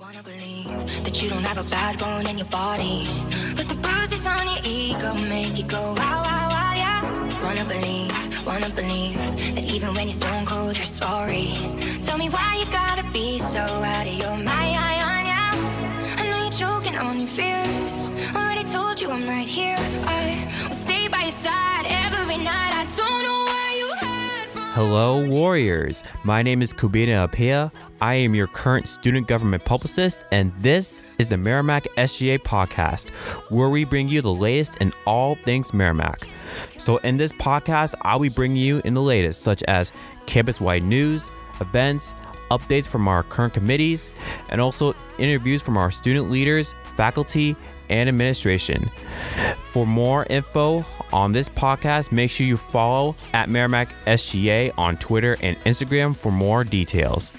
Wanna believe that you don't have a bad bone in your body. But the bruises on your ego make you go wow, wow, wow, yeah. Wanna believe, wanna believe that even when you're stone cold, you're sorry. Tell me why you gotta be so out of your mind, yeah. I know you're choking on your fears. Already told you I'm right here. Hello, Warriors. My name is Kubina Apia. I am your current student government publicist, and this is the Merrimack SGA podcast, where we bring you the latest in all things Merrimack. So, in this podcast, I'll be bringing you in the latest, such as campus wide news, events, updates from our current committees, and also interviews from our student leaders, faculty, and administration. For more info on this podcast, make sure you follow at Merrimack SGA on Twitter and Instagram for more details.